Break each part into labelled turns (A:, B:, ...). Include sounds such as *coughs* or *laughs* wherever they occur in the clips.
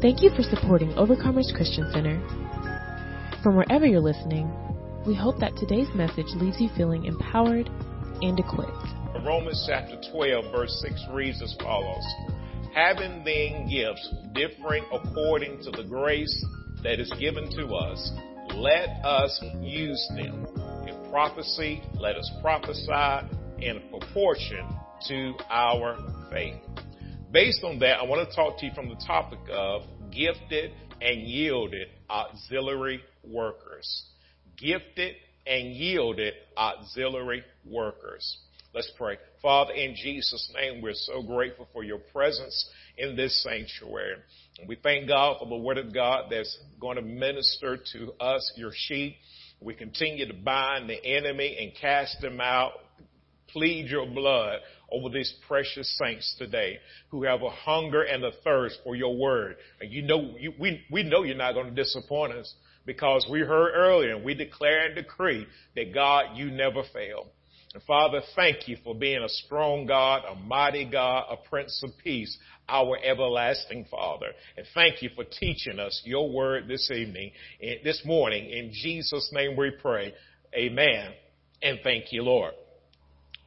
A: Thank you for supporting Overcomers Christian Center. From wherever you're listening, we hope that today's message leaves you feeling empowered and equipped.
B: Romans chapter 12, verse 6 reads as follows Having then gifts differing according to the grace that is given to us, let us use them. In prophecy, let us prophesy in proportion to our faith. Based on that, I want to talk to you from the topic of gifted and yielded auxiliary workers. Gifted and yielded auxiliary workers. Let's pray. Father, in Jesus' name, we're so grateful for your presence in this sanctuary. We thank God for the word of God that's going to minister to us, your sheep. We continue to bind the enemy and cast them out. Plead your blood over these precious saints today who have a hunger and a thirst for your word. And you know, you, we, we know you're not going to disappoint us because we heard earlier and we declare and decree that God, you never fail. And Father, thank you for being a strong God, a mighty God, a Prince of Peace, our everlasting Father. And thank you for teaching us your word this evening, eh, this morning. In Jesus' name we pray. Amen. And thank you, Lord.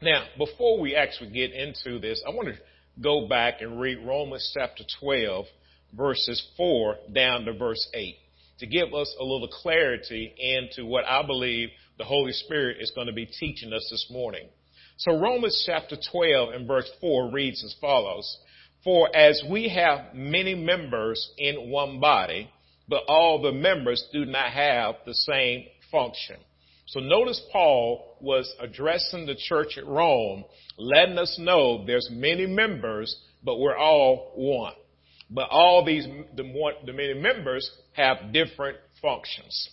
B: Now, before we actually get into this, I want to go back and read Romans chapter 12, verses 4 down to verse 8 to give us a little clarity into what I believe the Holy Spirit is going to be teaching us this morning. So Romans chapter 12 and verse 4 reads as follows. For as we have many members in one body, but all the members do not have the same function. So notice Paul was addressing the church at Rome, letting us know there's many members, but we're all one. But all these, the, the many members have different functions.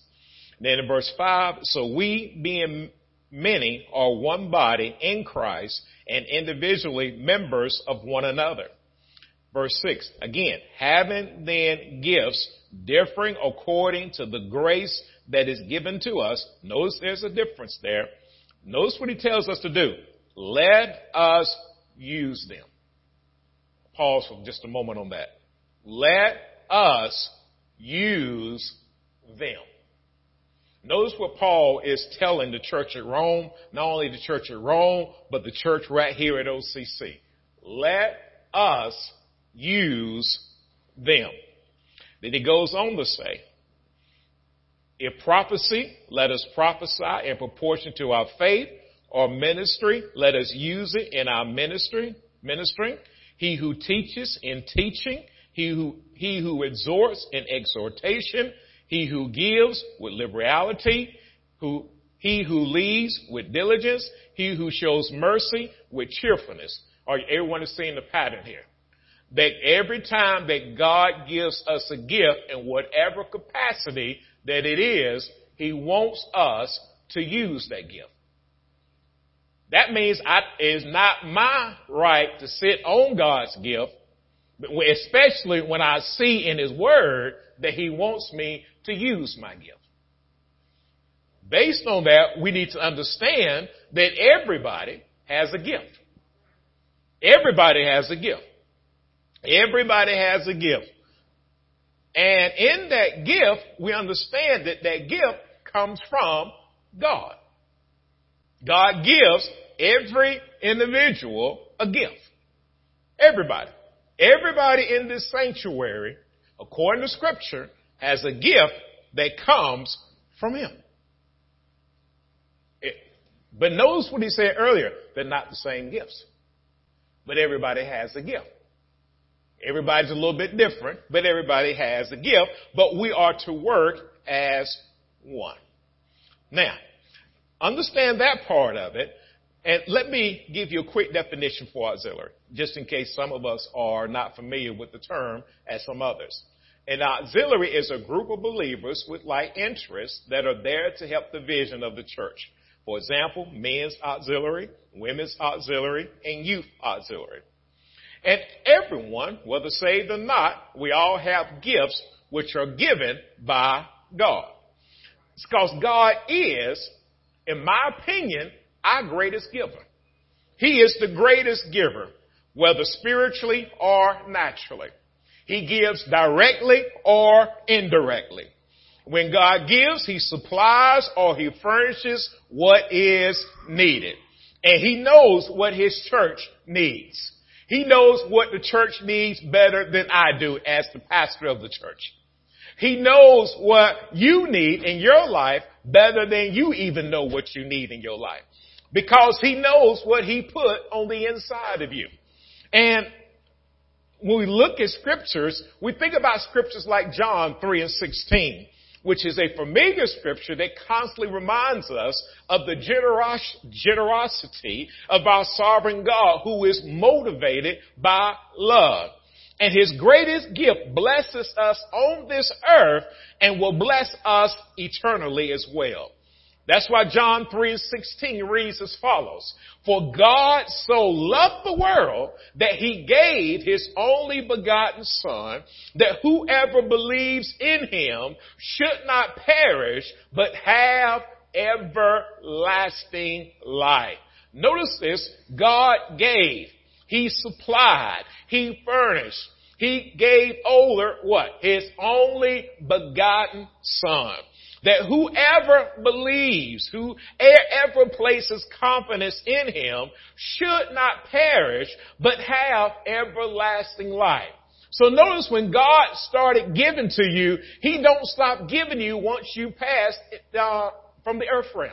B: Then in verse 5, so we being many are one body in Christ and individually members of one another. Verse 6, again, having then gifts differing according to the grace that is given to us. Notice there's a difference there. Notice what he tells us to do. Let us use them. Pause for just a moment on that. Let us use them. Notice what Paul is telling the church at Rome, not only the church at Rome, but the church right here at OCC. Let us use them. Then he goes on to say, if prophecy, let us prophesy in proportion to our faith, or ministry, let us use it in our ministry, ministry. He who teaches in teaching, he who, he who exhorts in exhortation, he who gives with liberality, who, he who leads with diligence, he who shows mercy with cheerfulness. Are everyone is seeing the pattern here? That every time that God gives us a gift in whatever capacity that it is, He wants us to use that gift. That means I, it is not my right to sit on God's gift, especially when I see in His Word that He wants me to use my gift. Based on that, we need to understand that everybody has a gift. Everybody has a gift. Everybody has a gift. And in that gift, we understand that that gift comes from God. God gives every individual a gift. Everybody. Everybody in this sanctuary, according to scripture, has a gift that comes from Him. It, but notice what he said earlier. They're not the same gifts. But everybody has a gift. Everybody's a little bit different, but everybody has a gift, but we are to work as one. Now, understand that part of it, and let me give you a quick definition for auxiliary, just in case some of us are not familiar with the term as some others. An auxiliary is a group of believers with like interests that are there to help the vision of the church. For example, men's auxiliary, women's auxiliary, and youth auxiliary. And everyone, whether saved or not, we all have gifts which are given by God. It's because God is, in my opinion, our greatest giver. He is the greatest giver, whether spiritually or naturally. He gives directly or indirectly. When God gives, He supplies or He furnishes what is needed. And He knows what His church needs. He knows what the church needs better than I do as the pastor of the church. He knows what you need in your life better than you even know what you need in your life. Because He knows what He put on the inside of you. And when we look at scriptures, we think about scriptures like John 3 and 16 which is a familiar scripture that constantly reminds us of the generos- generosity of our sovereign God who is motivated by love. And his greatest gift blesses us on this earth and will bless us eternally as well. That's why John 3 and 16 reads as follows. For God so loved the world that he gave his only begotten son that whoever believes in him should not perish but have everlasting life. Notice this. God gave. He supplied. He furnished. He gave over what? His only begotten son that whoever believes, whoever places confidence in him should not perish, but have everlasting life. So notice when God started giving to you, He don't stop giving you once you pass uh, from the earth realm.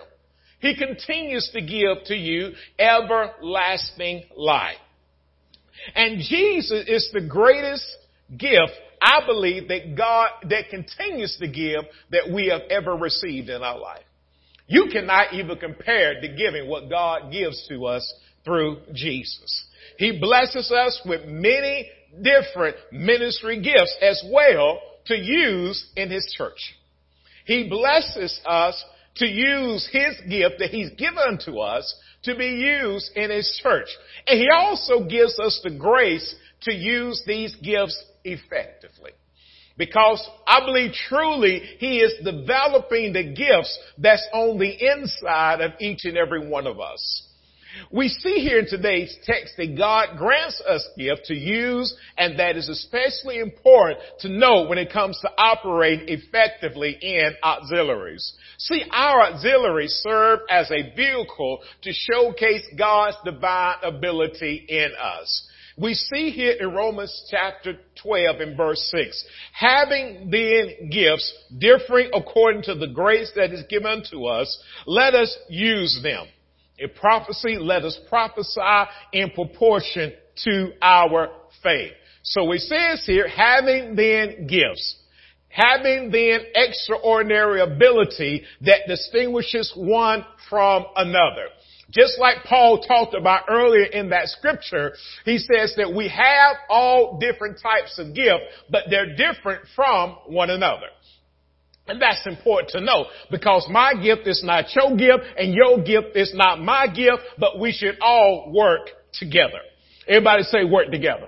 B: He continues to give to you everlasting life. And Jesus is the greatest gift I believe that God, that continues to give that we have ever received in our life. You cannot even compare the giving what God gives to us through Jesus. He blesses us with many different ministry gifts as well to use in His church. He blesses us to use His gift that He's given to us to be used in His church. And He also gives us the grace to use these gifts effectively. Because I believe truly He is developing the gifts that's on the inside of each and every one of us. We see here in today's text that God grants us gift to use and that is especially important to know when it comes to operating effectively in auxiliaries. See, our auxiliaries serve as a vehicle to showcase God's divine ability in us. We see here in Romans chapter 12 and verse 6, having then gifts differing according to the grace that is given to us, let us use them. In prophecy, let us prophesy in proportion to our faith. So it says here, having then gifts, having then extraordinary ability that distinguishes one from another. Just like Paul talked about earlier in that scripture, he says that we have all different types of gift, but they're different from one another. And that's important to know because my gift is not your gift and your gift is not my gift, but we should all work together. Everybody say work together.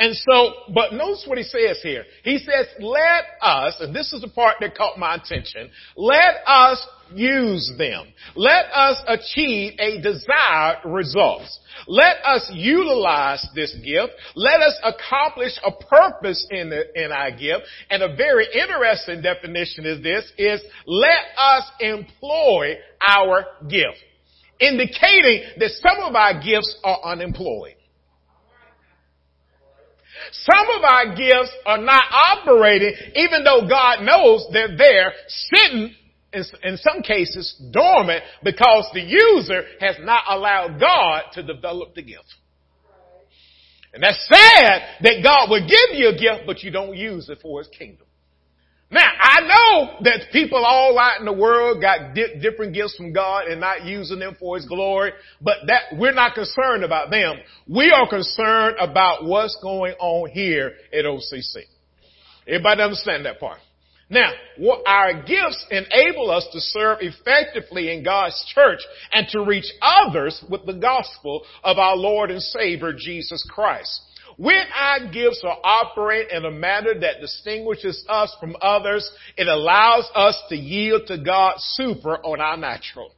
B: And so, but notice what he says here. He says, let us, and this is the part that caught my attention, let us use them. Let us achieve a desired results. Let us utilize this gift. Let us accomplish a purpose in, the, in our gift. And a very interesting definition is this, is let us employ our gift. Indicating that some of our gifts are unemployed. Some of our gifts are not operating even though God knows they're there sitting in, in some cases dormant because the user has not allowed God to develop the gift. And that's sad that God will give you a gift, but you don't use it for His kingdom. Now, I know that people all out in the world got di- different gifts from God and not using them for His glory, but that, we're not concerned about them. We are concerned about what's going on here at OCC. Everybody understand that part? Now, our gifts enable us to serve effectively in God's church and to reach others with the gospel of our Lord and Savior Jesus Christ. When our gifts are operate in a manner that distinguishes us from others, it allows us to yield to God super on our natural.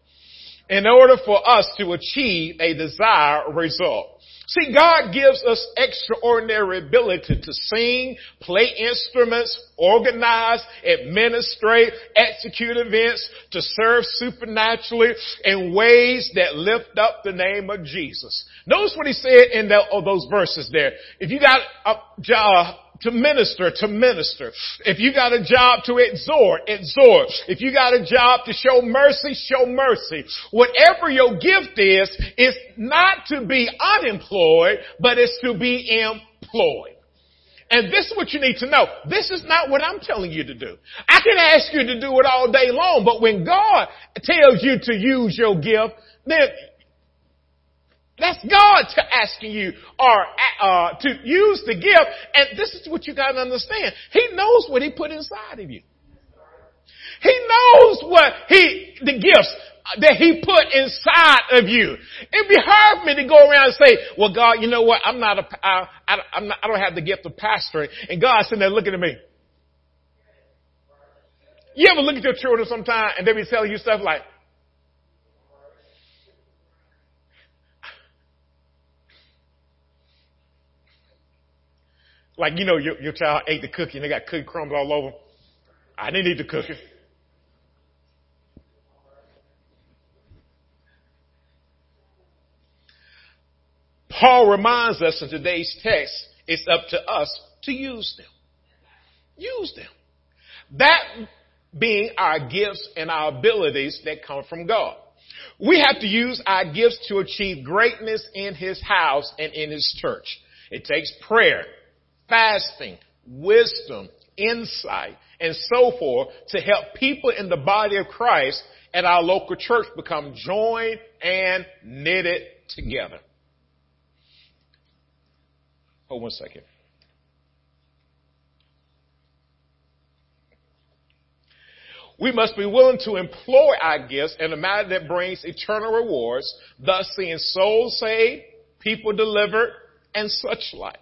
B: in order for us to achieve a desired result. See, God gives us extraordinary ability to sing, play instruments, organize, administrate, execute events, to serve supernaturally in ways that lift up the name of Jesus. Notice what he said in the, oh, those verses there. If you got a job, uh, to minister, to minister. If you got a job to exhort, exhort. If you got a job to show mercy, show mercy. Whatever your gift is, it's not to be unemployed, but it's to be employed. And this is what you need to know. This is not what I'm telling you to do. I can ask you to do it all day long, but when God tells you to use your gift, then that's God asking you or uh, to use the gift. And this is what you got to understand. He knows what He put inside of you. He knows what He the gifts that He put inside of you. It'd be hard for me to go around and say, "Well, God, you know what? I'm not a I, I, I'm not, I don't have the gift of pastoring." And God's sitting there looking at me. You ever look at your children sometime and they be telling you stuff like, Like, you know, your, your child ate the cookie and they got cookie crumbs all over. I didn't eat the cookie. Paul reminds us in today's text, it's up to us to use them. Use them. That being our gifts and our abilities that come from God. We have to use our gifts to achieve greatness in His house and in His church. It takes prayer fasting, wisdom, insight, and so forth to help people in the body of Christ at our local church become joined and knitted together. Hold one second. We must be willing to employ our gifts in a manner that brings eternal rewards, thus seeing souls saved, people delivered, and such like.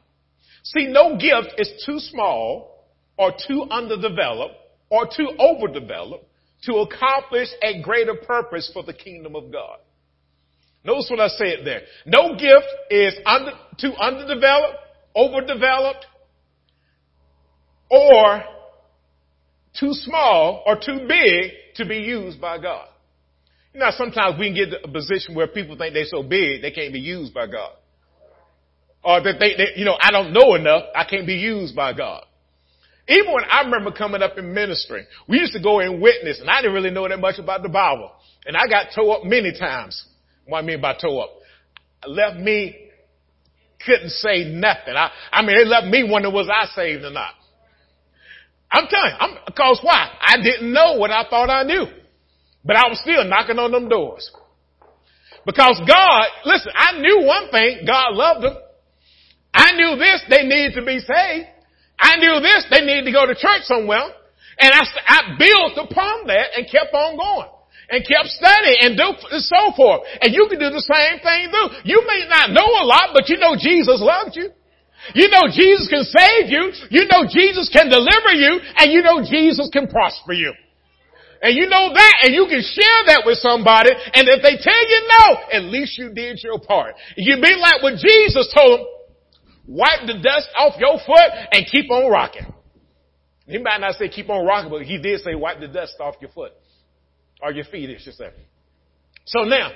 B: See, no gift is too small or too underdeveloped or too overdeveloped to accomplish a greater purpose for the kingdom of God. Notice what I said there. No gift is under, too underdeveloped, overdeveloped, or too small or too big to be used by God. Know, sometimes we can get to a position where people think they're so big they can't be used by God or that they, they, you know, I don't know enough. I can't be used by God. Even when I remember coming up in ministry, we used to go and witness, and I didn't really know that much about the Bible. And I got towed up many times. What I mean by toe up? Left me, couldn't say nothing. I, I mean, it left me wondering was I saved or not. I'm telling you, I'm, cause why? I didn't know what I thought I knew. But I was still knocking on them doors. Because God, listen, I knew one thing, God loved them. I knew this, they needed to be saved. I knew this, they needed to go to church somewhere. And I, I built upon that and kept on going. And kept studying and do and so forth. And you can do the same thing too. You may not know a lot, but you know Jesus loves you. You know Jesus can save you. You know Jesus can deliver you. And you know Jesus can prosper you. And you know that and you can share that with somebody. And if they tell you no, at least you did your part. You be like what Jesus told them, wipe the dust off your foot and keep on rocking. He might not say keep on rocking, but he did say wipe the dust off your foot. Or your feet, I should say. So now,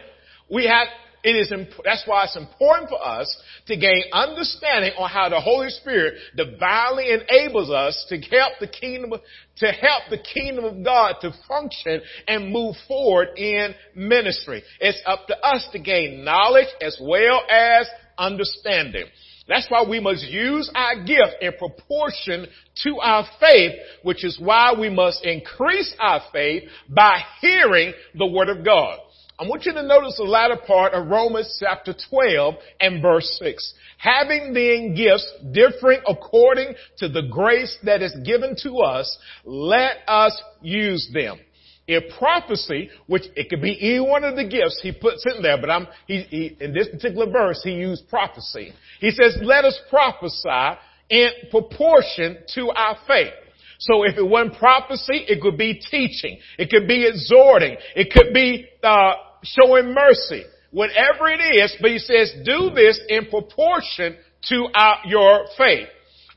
B: we have, it is, that's why it's important for us to gain understanding on how the Holy Spirit divinely enables us to help the kingdom, to help the kingdom of God to function and move forward in ministry. It's up to us to gain knowledge as well as understanding. That's why we must use our gift in proportion to our faith, which is why we must increase our faith by hearing the word of God. I want you to notice the latter part of Romans chapter 12 and verse 6. Having then gifts differing according to the grace that is given to us, let us use them. If prophecy, which it could be any one of the gifts he puts in there, but I'm, he, he, in this particular verse, he used prophecy. He says, let us prophesy in proportion to our faith. So if it wasn't prophecy, it could be teaching. It could be exhorting. It could be, uh, showing mercy, whatever it is, but he says, do this in proportion to our, your faith.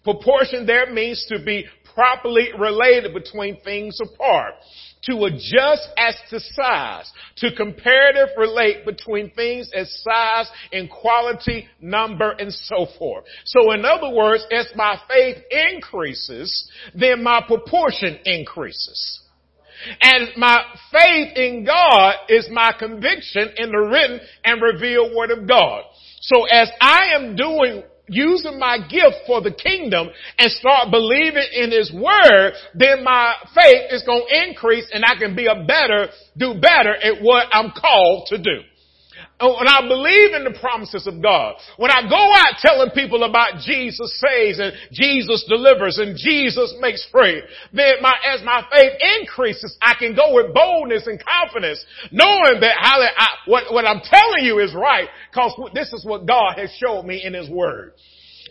B: Proportion there means to be properly related between things apart to adjust as to size, to comparative relate between things as size and quality, number, and so forth. So in other words, as my faith increases, then my proportion increases. And my faith in God is my conviction in the written and revealed word of God. So as I am doing using my gift for the kingdom and start believing in his word, then my faith is going to increase and I can be a better, do better at what I'm called to do. Oh, when I believe in the promises of God, when I go out telling people about Jesus saves and Jesus delivers and Jesus makes free, then my, as my faith increases, I can go with boldness and confidence, knowing that how I, what, what I'm telling you is right, because this is what God has showed me in His Word.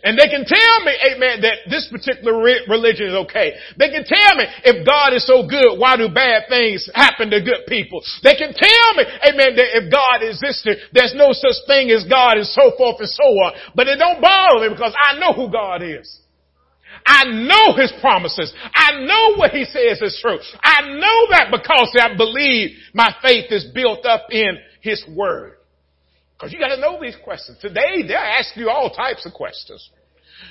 B: And they can tell me, amen, that this particular re- religion is okay. They can tell me if God is so good, why do bad things happen to good people? They can tell me, amen, that if God existed, there's no such thing as God and so forth and so on. But it don't bother me because I know who God is. I know His promises. I know what He says is true. I know that because I believe my faith is built up in His Word. Because you got to know these questions. Today, they'll ask you all types of questions.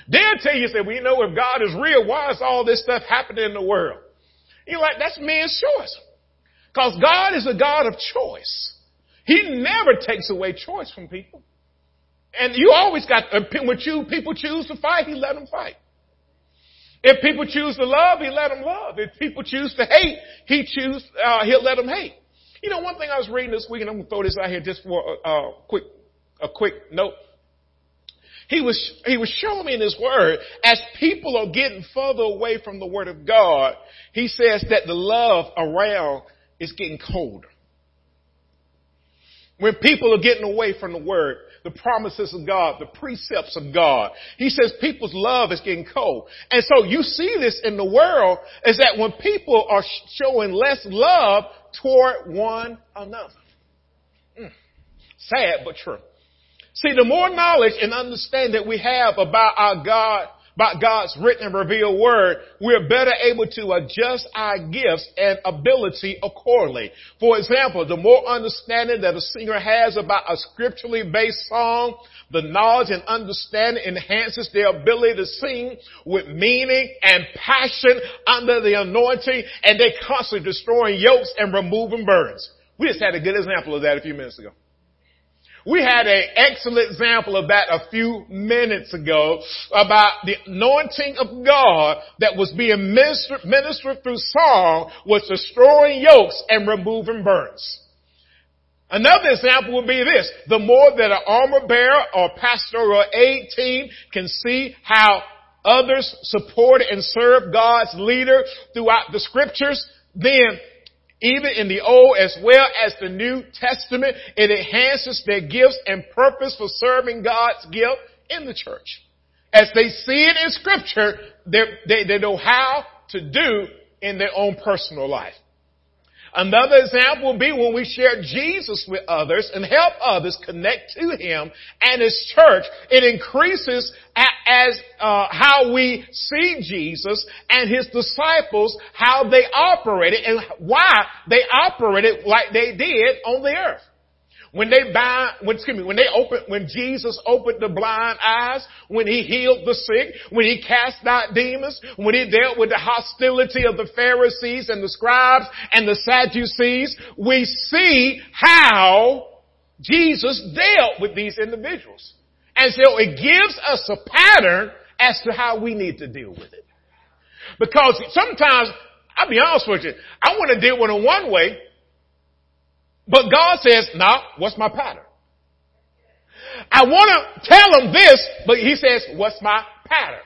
B: They'll tell you, say, you know, if God is real, why is all this stuff happening in the world? You're like, that's man's choice. Because God is a God of choice. He never takes away choice from people. And you always got, uh, when you, people choose to fight, He let them fight. If people choose to love, He let them love. If people choose to hate, He choose, uh, He'll let them hate. You know, one thing I was reading this week, and I'm to throw this out here just for a, a quick, a quick note. He was, he was showing me in his word, as people are getting further away from the word of God, he says that the love around is getting colder. When people are getting away from the word, the promises of God, the precepts of God. He says people's love is getting cold. And so you see this in the world is that when people are showing less love toward one another. Mm. Sad but true. See, the more knowledge and understanding that we have about our God, about God's written and revealed word, we're better able to adjust our gifts and ability accordingly. For example, the more understanding that a singer has about a scripturally based song, the knowledge and understanding enhances their ability to sing with meaning and passion under the anointing, and they constantly destroying yokes and removing burdens. We just had a good example of that a few minutes ago. We had an excellent example of that a few minutes ago about the anointing of God that was being ministered, ministered through song was destroying yokes and removing burdens. Another example would be this. The more that an armor bearer or pastoral aid team can see how others support and serve God's leader throughout the scriptures, then even in the Old as well as the New Testament, it enhances their gifts and purpose for serving God's gift in the church. As they see it in scripture, they, they know how to do in their own personal life. Another example would be when we share Jesus with others and help others connect to Him and His church. It increases as uh, how we see Jesus and His disciples, how they operated and why they operated like they did on the earth. When they bind, when, excuse me, when they opened, when Jesus opened the blind eyes, when he healed the sick, when he cast out demons, when he dealt with the hostility of the Pharisees and the scribes and the Sadducees, we see how Jesus dealt with these individuals. And so it gives us a pattern as to how we need to deal with it. Because sometimes, I'll be honest with you, I want to deal with it one way, but God says, nah, what's my pattern? I want to tell him this, but he says, what's my pattern?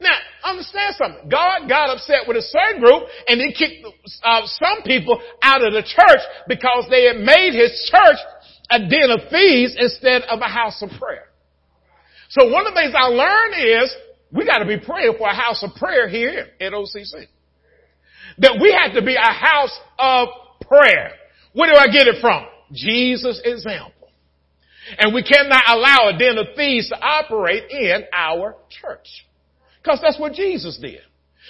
B: Now, understand something. God got upset with a certain group and he kicked uh, some people out of the church because they had made his church a den of thieves instead of a house of prayer. So one of the things I learned is we got to be praying for a house of prayer here at OCC. That we have to be a house of prayer. Where do I get it from? Jesus' example. And we cannot allow a den of thieves to operate in our church. Cause that's what Jesus did.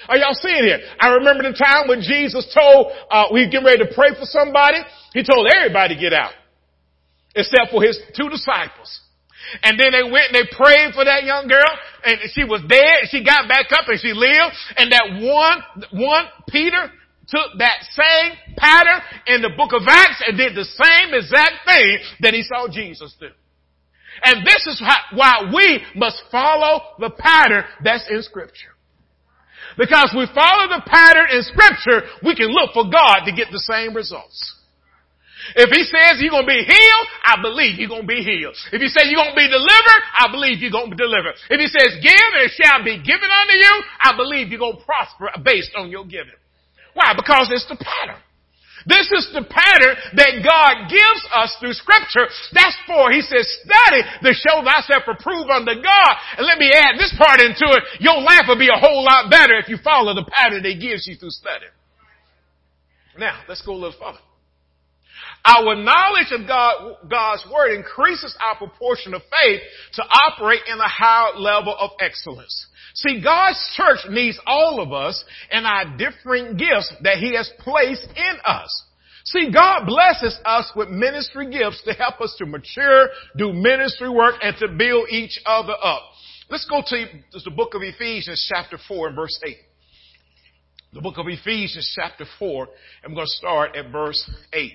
B: Are y'all seeing here? I remember the time when Jesus told, uh, we getting ready to pray for somebody. He told everybody to get out. Except for his two disciples. And then they went and they prayed for that young girl and she was dead. She got back up and she lived. And that one, one Peter took that same pattern in the book of Acts and did the same exact thing that he saw Jesus do. And this is why we must follow the pattern that's in scripture. Because we follow the pattern in scripture, we can look for God to get the same results. If he says you're going to be healed, I believe you're going to be healed. If he says you're going to be delivered, I believe you're going to be delivered. If he says give and it shall be given unto you, I believe you're going to prosper based on your giving. Why? Because it's the pattern. This is the pattern that God gives us through scripture. That's for, he says, study to show thyself approved unto God. And let me add this part into it. Your life will be a whole lot better if you follow the pattern that gives you through study. Now, let's go a little further. Our knowledge of God, God's word increases our proportion of faith to operate in a higher level of excellence. See, God's church needs all of us and our different gifts that He has placed in us. See, God blesses us with ministry gifts to help us to mature, do ministry work, and to build each other up. Let's go to the book of Ephesians chapter 4 and verse 8. The book of Ephesians chapter 4, I'm going to start at verse 8.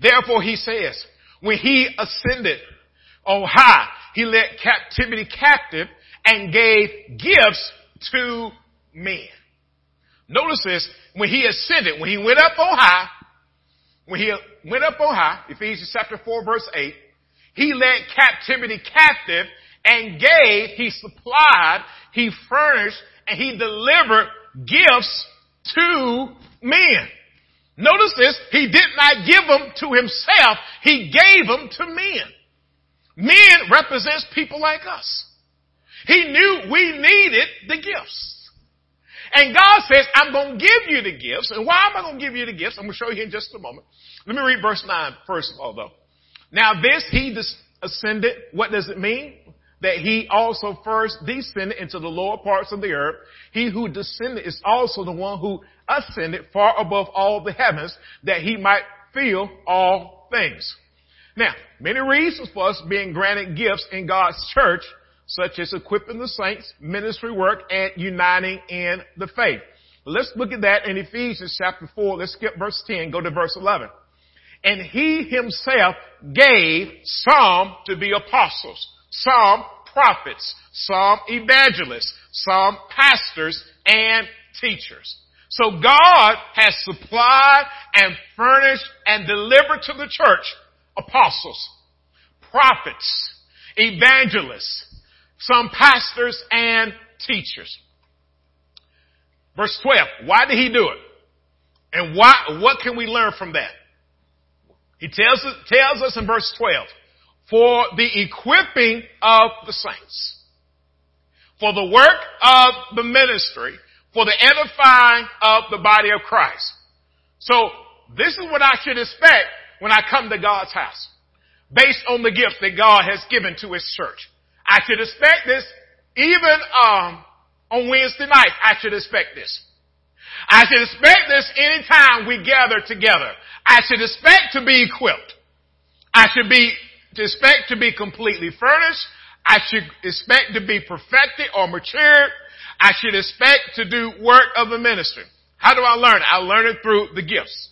B: Therefore he says, when he ascended on high, he led captivity captive and gave gifts to men. Notice this, when he ascended, when he went up on high, when he went up on high, Ephesians chapter 4 verse 8, he led captivity captive and gave, he supplied, he furnished, and he delivered gifts to men. Notice this, he did not give them to himself, he gave them to men. Men represents people like us. He knew we needed the gifts. And God says, I'm going to give you the gifts. And why am I going to give you the gifts? I'm going to show you in just a moment. Let me read verse 9 first of all though. Now this he ascended, what does it mean? That he also first descended into the lower parts of the earth. He who descended is also the one who ascended far above all the heavens that he might fill all things. Now, many reasons for us being granted gifts in God's church, such as equipping the saints, ministry work, and uniting in the faith. Let's look at that in Ephesians chapter 4. Let's skip verse 10, go to verse 11. And he himself gave some to be apostles, some prophets, some evangelists, some pastors and teachers. So God has supplied and furnished and delivered to the church apostles, prophets, evangelists, some pastors and teachers. Verse 12, why did he do it? And why, what can we learn from that? He tells tells us in verse 12, for the equipping of the saints, for the work of the ministry, for the edifying of the body of Christ. So this is what I should expect when I come to God's house based on the gifts that God has given to his church. I should expect this even um, on Wednesday night. I should expect this. I should expect this anytime we gather together. I should expect to be equipped. I should be expect to be completely furnished. I should expect to be perfected or matured. I should expect to do work of the ministry. How do I learn? I learn it through the gifts.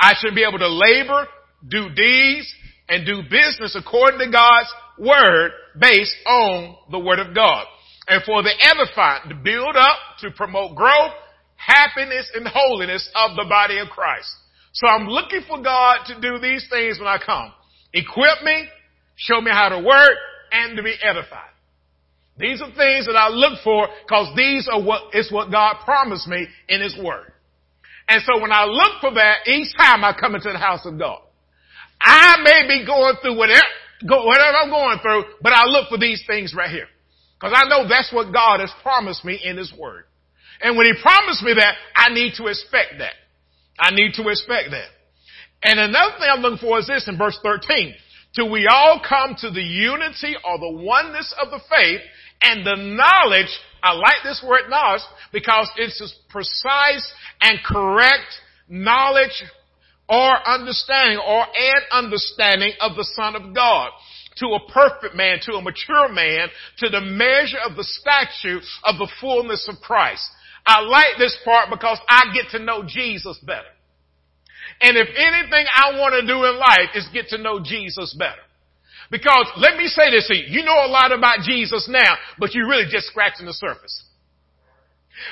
B: I should be able to labor do deeds, and do business according to God's word based on the word of God. And for the edifying, to build up, to promote growth, happiness, and holiness of the body of Christ. So I'm looking for God to do these things when I come. Equip me, show me how to work, and to be edified. These are things that I look for because these are what, is what God promised me in His Word. And so when I look for that, each time I come into the house of God, I may be going through whatever, whatever I'm going through, but I look for these things right here. Cause I know that's what God has promised me in His Word. And when He promised me that, I need to expect that. I need to expect that. And another thing I'm looking for is this in verse 13. Till we all come to the unity or the oneness of the faith and the knowledge, I like this word knowledge because it's as precise and correct knowledge or understanding or an understanding of the Son of God to a perfect man, to a mature man, to the measure of the statue of the fullness of Christ. I like this part because I get to know Jesus better. And if anything I want to do in life is get to know Jesus better. Because let me say this to you. You know a lot about Jesus now, but you're really just scratching the surface.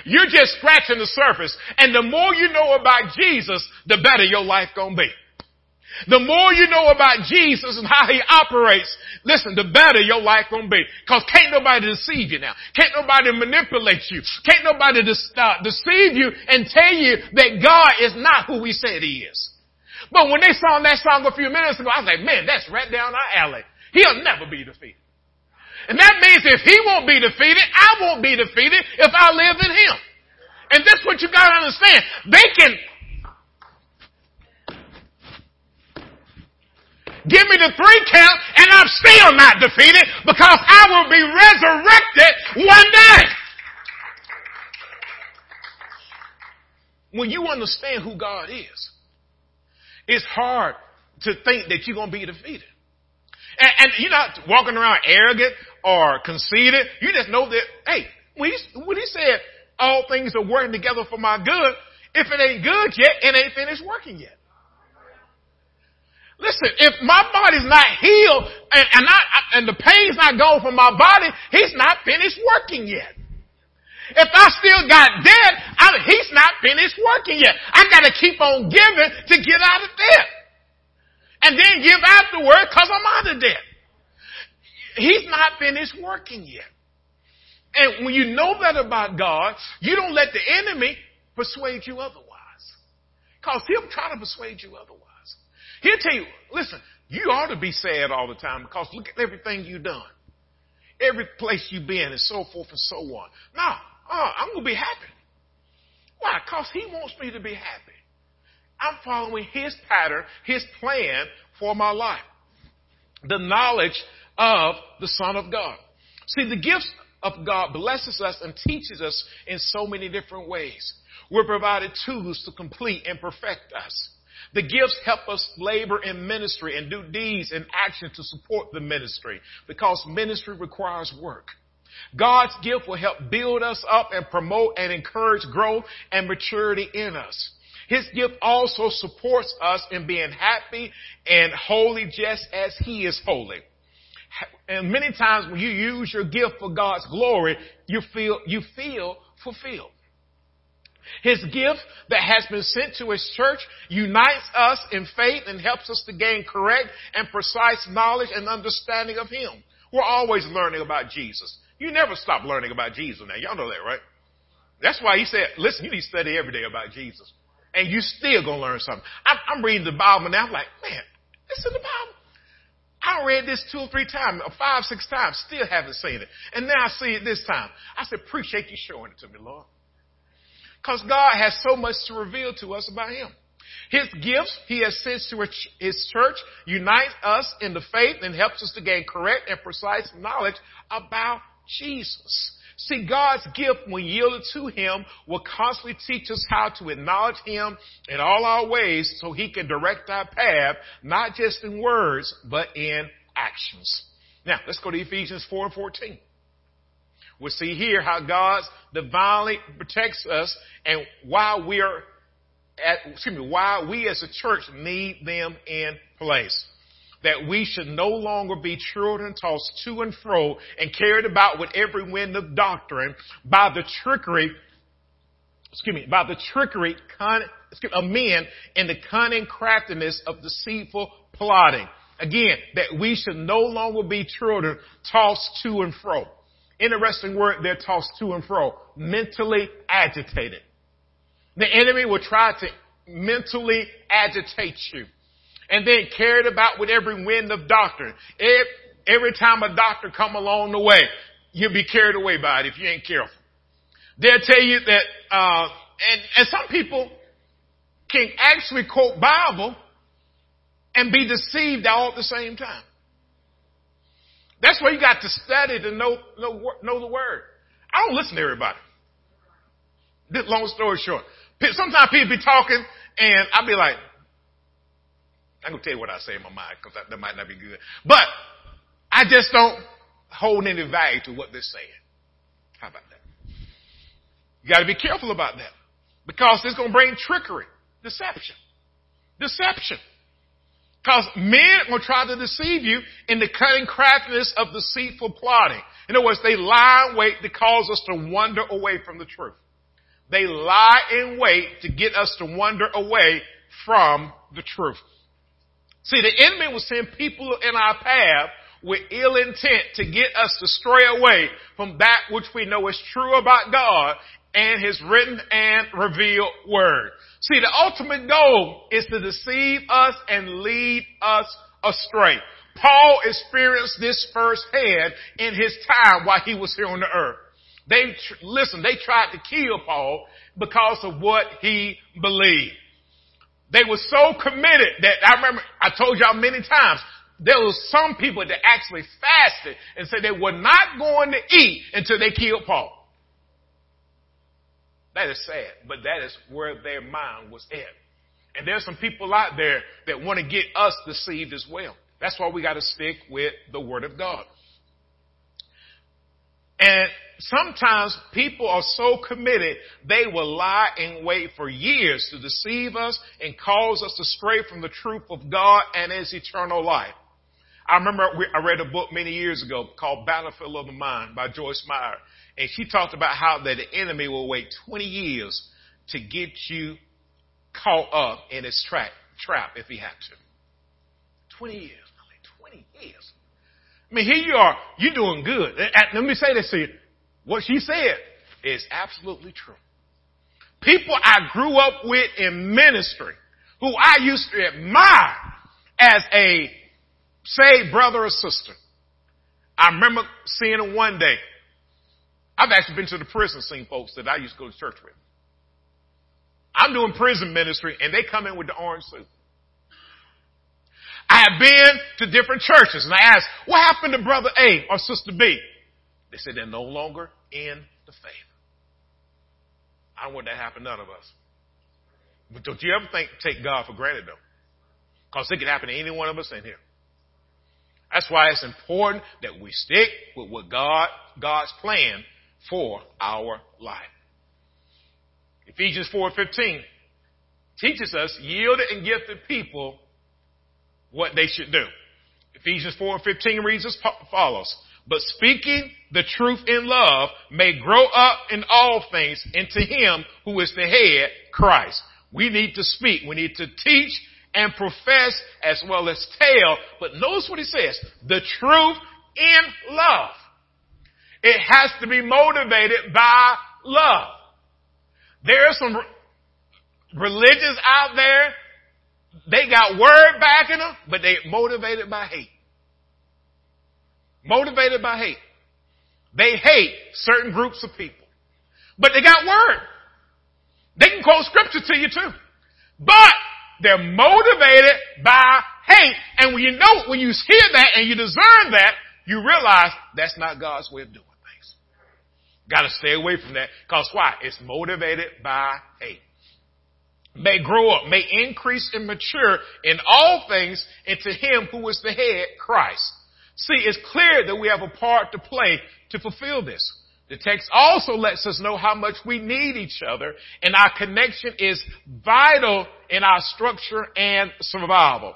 B: You're just scratching the surface. And the more you know about Jesus, the better your life gonna be. The more you know about Jesus and how he operates, listen, the better your life gonna be. Cause can't nobody deceive you now. Can't nobody manipulate you. Can't nobody uh, deceive you and tell you that God is not who he said he is. But when they sang that song a few minutes ago, I was like, man, that's right down our alley. He'll never be defeated. And that means if he won't be defeated, I won't be defeated if I live in him. And that's what you gotta understand. They can Give me the three count and I'm still not defeated because I will be resurrected one day. When you understand who God is, it's hard to think that you're going to be defeated. And, and, you're not walking around arrogant or conceited. You just know that, hey, when he, when he said all things are working together for my good, if it ain't good yet, it ain't finished working yet. Listen, if my body's not healed and, and, I, and the pain's not gone from my body, he's not finished working yet. If I still got debt, I, he's not finished working yet. I gotta keep on giving to get out of debt. And then give afterward cause I'm out of debt. He's not finished working yet. And when you know that about God, you don't let the enemy persuade you otherwise. Cause he'll try to persuade you otherwise. He'll tell you, listen, you ought to be sad all the time because look at everything you've done. Every place you've been and so forth and so on. Now, uh, I'm going to be happy. Why? Because he wants me to be happy. I'm following his pattern, his plan for my life. The knowledge of the Son of God. See, the gifts of God blesses us and teaches us in so many different ways. We're provided tools to complete and perfect us. The gifts help us labor in ministry and do deeds and action to support the ministry because ministry requires work. God's gift will help build us up and promote and encourage growth and maturity in us. His gift also supports us in being happy and holy just as He is holy. And many times when you use your gift for God's glory, you feel, you feel fulfilled. His gift that has been sent to His church unites us in faith and helps us to gain correct and precise knowledge and understanding of Him. We're always learning about Jesus. You never stop learning about Jesus now. Y'all know that, right? That's why He said, listen, you need to study every day about Jesus. And you still gonna learn something. I'm, I'm reading the Bible now. I'm like, man, it's in the Bible. I read this two or three times, or five, six times, still haven't seen it. And now I see it this time. I said, appreciate you showing it to me, Lord. Because God has so much to reveal to us about Him. His gifts He has sent to His church unite us in the faith and helps us to gain correct and precise knowledge about Jesus. See, God's gift, when yielded to Him, will constantly teach us how to acknowledge Him in all our ways so He can direct our path, not just in words, but in actions. Now, let's go to Ephesians 4 and 14. We see here how God divinely protects us and why we are at, excuse me, why we as a church need them in place. That we should no longer be children tossed to and fro and carried about with every wind of doctrine by the trickery, excuse me, by the trickery of men and the cunning craftiness of deceitful plotting. Again, that we should no longer be children tossed to and fro. Interesting word they're tossed to and fro. Mentally agitated. The enemy will try to mentally agitate you. And then carried about with every wind of doctrine. Every, every time a doctor come along the way, you'll be carried away by it if you ain't careful. They'll tell you that, uh, and, and some people, can actually quote Bible and be deceived all at the same time. That's why you got to study to know, know, know the word. I don't listen to everybody. This Long story short. Sometimes people be talking and I'll be like, I'm going to tell you what I say in my mind because that, that might not be good. But I just don't hold any value to what they're saying. How about that? You got to be careful about that because it's going to bring trickery, deception, deception. Because men will try to deceive you in the cunning craftiness of deceitful plotting. In other words, they lie in wait to cause us to wander away from the truth. They lie in wait to get us to wander away from the truth. See, the enemy will send people in our path with ill intent to get us to stray away from that which we know is true about God and His written and revealed word. See, the ultimate goal is to deceive us and lead us astray. Paul experienced this firsthand in his time while he was here on the earth. They, listen, they tried to kill Paul because of what he believed. They were so committed that I remember, I told y'all many times, there was some people that actually fasted and said they were not going to eat until they killed Paul. That is sad, but that is where their mind was at. And there's some people out there that want to get us deceived as well. That's why we got to stick with the Word of God. And sometimes people are so committed, they will lie in wait for years to deceive us and cause us to stray from the truth of God and His eternal life. I remember I read a book many years ago called Battlefield of the Mind by Joyce Meyer. And she talked about how that the enemy will wait 20 years to get you caught up in his trap, trap if he had to. 20 years. I mean, 20 years. I mean, here you are. You're doing good. Let me say this to you. What she said is absolutely true. People I grew up with in ministry who I used to admire as a saved brother or sister. I remember seeing them one day. I've actually been to the prison scene folks that I used to go to church with. I'm doing prison ministry and they come in with the orange suit. I have been to different churches and I asked, what happened to brother A or sister B? They said they're no longer in the faith. I don't want that to happen to none of us. But don't you ever think, take God for granted though. Cause it could happen to any one of us in here. That's why it's important that we stick with what God, God's plan for our life. Ephesians 4:15 teaches us yielded and give gifted people what they should do. Ephesians 4:15 reads as follows: But speaking the truth in love may grow up in all things into him who is the head, Christ. We need to speak. We need to teach and profess as well as tell. But notice what he says. The truth in love. It has to be motivated by love. There are some religions out there, they got word backing them, but they motivated by hate. Motivated by hate. They hate certain groups of people. But they got word. They can quote scripture to you too. But they're motivated by hate. And when you know, when you hear that and you discern that, you realize that's not God's way of doing things. Gotta stay away from that. Cause why? It's motivated by hate. May grow up, may increase and mature in all things into Him who is the head, Christ. See, it's clear that we have a part to play to fulfill this. The text also lets us know how much we need each other and our connection is vital in our structure and survival.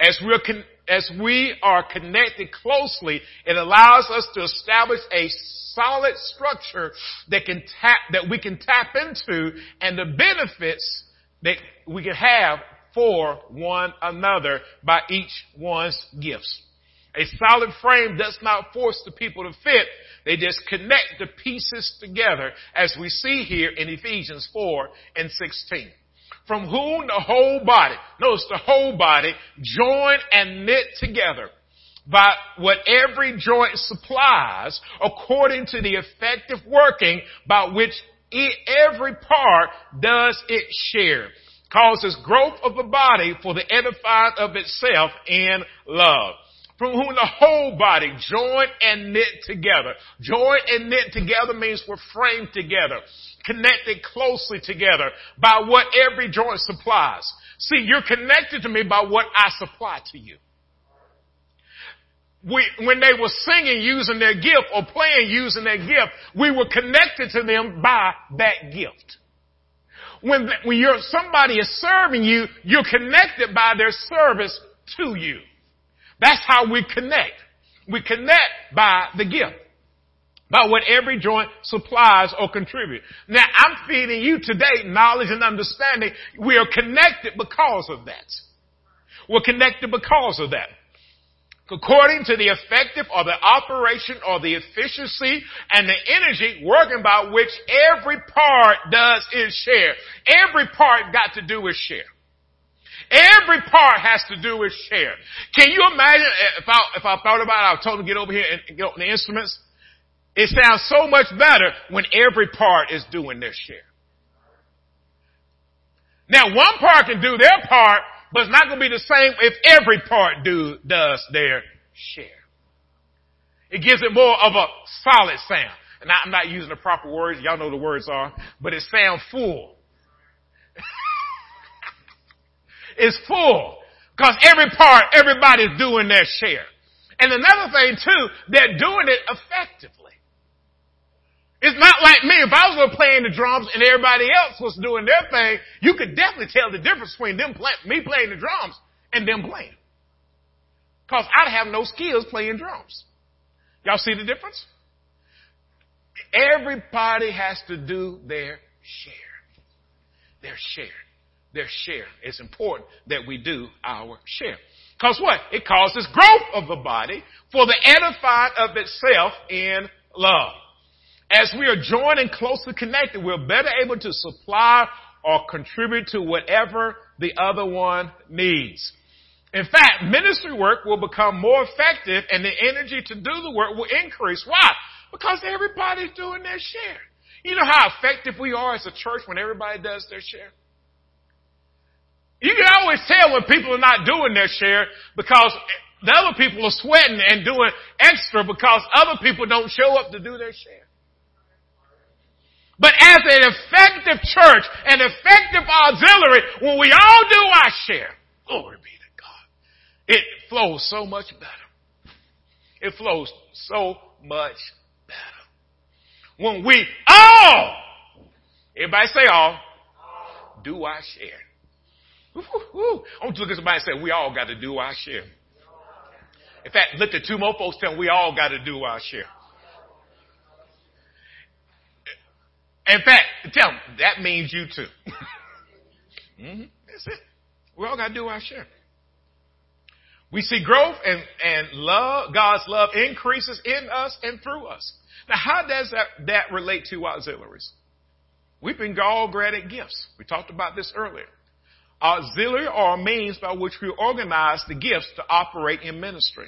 B: As we're con- as we are connected closely, it allows us to establish a solid structure that can tap, that we can tap into and the benefits that we can have for one another by each one's gifts. A solid frame does not force the people to fit. They just connect the pieces together as we see here in Ephesians 4 and 16. From whom the whole body, notice the whole body, joined and knit together by what every joint supplies according to the effective working by which every part does its share. causes growth of the body for the edifying of itself in love. From whom the whole body joined and knit together. Joined and knit together means we're framed together, connected closely together by what every joint supplies. See, you're connected to me by what I supply to you. We, when they were singing using their gift or playing using their gift, we were connected to them by that gift. When, when somebody is serving you, you're connected by their service to you. That's how we connect. We connect by the gift. By what every joint supplies or contributes. Now I'm feeding you today knowledge and understanding. We are connected because of that. We're connected because of that according to the effective or the operation or the efficiency and the energy working by which every part does its share. Every part got to do its share. Every part has to do its share. Can you imagine eh, if I, if I thought about it, I told them to get over here and get on the instruments? It sounds so much better when every part is doing their share. Now one part can do their part, but it's not going to be the same if every part do, does their share. It gives it more of a solid sound. And I'm not using the proper words. Y'all know the words are, but it sounds full. It's full. Cause every part, everybody's doing their share. And another thing too, they're doing it effectively. It's not like me. If I was playing the drums and everybody else was doing their thing, you could definitely tell the difference between them play, me playing the drums and them playing. Cause I'd have no skills playing drums. Y'all see the difference? Everybody has to do their share. Their share. Their share. It's important that we do our share. Cause what? It causes growth of the body for the edifying of itself in love. As we are joined and closely connected, we're better able to supply or contribute to whatever the other one needs. In fact, ministry work will become more effective and the energy to do the work will increase. Why? Because everybody's doing their share. You know how effective we are as a church when everybody does their share? You can always tell when people are not doing their share because the other people are sweating and doing extra because other people don't show up to do their share. But as an effective church, an effective auxiliary, when we all do our share, glory be to God, it flows so much better. It flows so much better. When we all, everybody say all, do our share. Woo, I want to look at somebody and say, we all got to do our share. In fact, look at two more folks tell them we all got to do our share. In fact, tell them, that means you too. *laughs* mm-hmm. That's it. We all got to do our share. We see growth and, and love, God's love increases in us and through us. Now, how does that, that relate to auxiliaries? We've been all granted gifts. We talked about this earlier. Auxiliary are a means by which we organize the gifts to operate in ministry.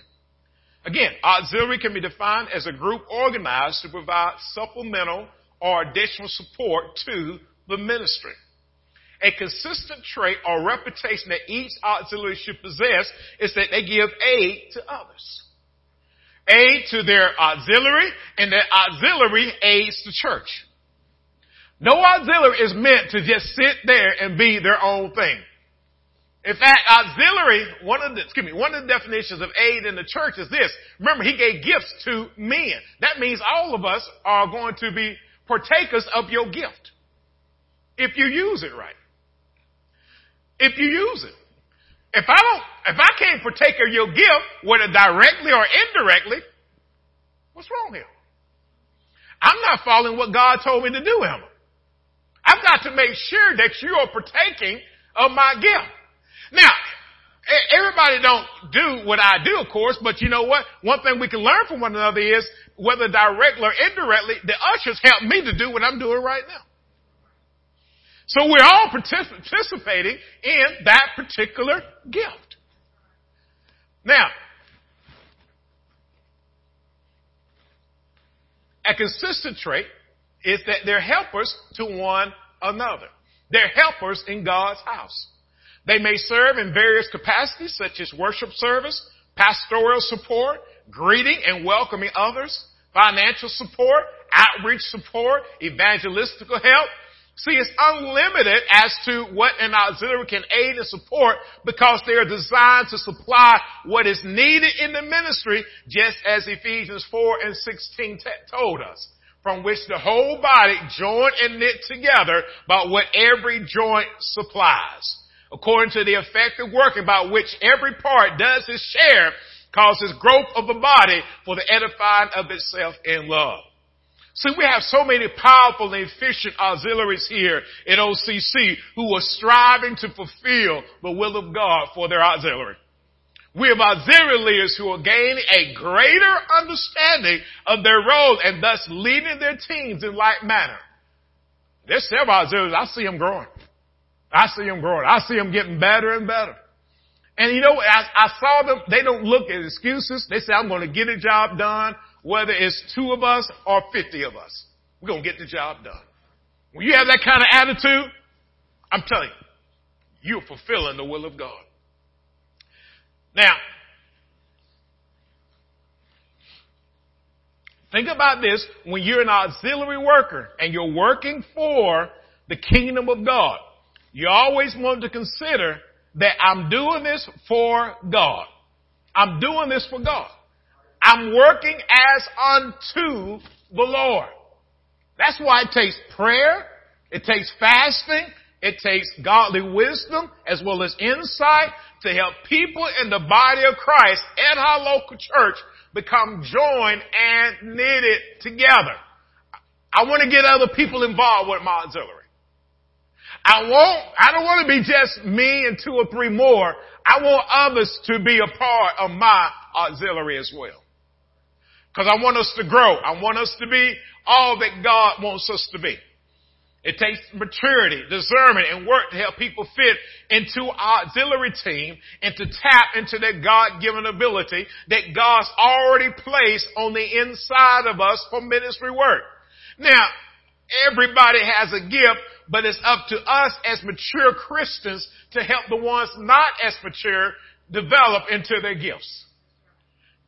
B: Again, auxiliary can be defined as a group organized to provide supplemental or additional support to the ministry. A consistent trait or reputation that each auxiliary should possess is that they give aid to others. Aid to their auxiliary and their auxiliary aids the church. No auxiliary is meant to just sit there and be their own thing. In fact, auxiliary, one of the, excuse me, one of the definitions of aid in the church is this. Remember, he gave gifts to men. That means all of us are going to be partakers of your gift. If you use it right. If you use it. If I don't, if I can't partake of your gift, whether directly or indirectly, what's wrong here? I'm not following what God told me to do, Emma. I've got to make sure that you are partaking of my gift. Now, everybody don't do what I do, of course, but you know what? One thing we can learn from one another is whether directly or indirectly, the ushers help me to do what I'm doing right now. So we're all participating in that particular gift. Now, a consistent trait is that they're helpers to one another. They're helpers in God's house. They may serve in various capacities such as worship service, pastoral support, greeting and welcoming others, financial support, outreach support, evangelistical help. See, it's unlimited as to what an auxiliary can aid and support because they are designed to supply what is needed in the ministry, just as Ephesians 4 and 16 t- told us, from which the whole body joined and knit together by what every joint supplies. According to the effective working by which every part does its share, causes growth of the body for the edifying of itself in love. See, we have so many powerful and efficient auxiliaries here in OCC who are striving to fulfill the will of God for their auxiliary. We have auxiliary leaders who are gaining a greater understanding of their role and thus leading their teams in like manner. There's several auxiliaries. I see them growing. I see them growing. I see them getting better and better. And you know, I, I saw them, they don't look at excuses. They say, I'm going to get a job done whether it's two of us or 50 of us. We're going to get the job done. When you have that kind of attitude, I'm telling you, you're fulfilling the will of God. Now, think about this when you're an auxiliary worker and you're working for the kingdom of God. You always want to consider that I'm doing this for God. I'm doing this for God. I'm working as unto the Lord. That's why it takes prayer, it takes fasting, it takes godly wisdom as well as insight to help people in the body of Christ and our local church become joined and knitted together. I want to get other people involved with my auxiliary. I want, I don't want to be just me and two or three more. I want others to be a part of my auxiliary as well. Cause I want us to grow. I want us to be all that God wants us to be. It takes maturity, discernment, and work to help people fit into our auxiliary team and to tap into that God-given ability that God's already placed on the inside of us for ministry work. Now, everybody has a gift, but it's up to us as mature Christians to help the ones not as mature develop into their gifts.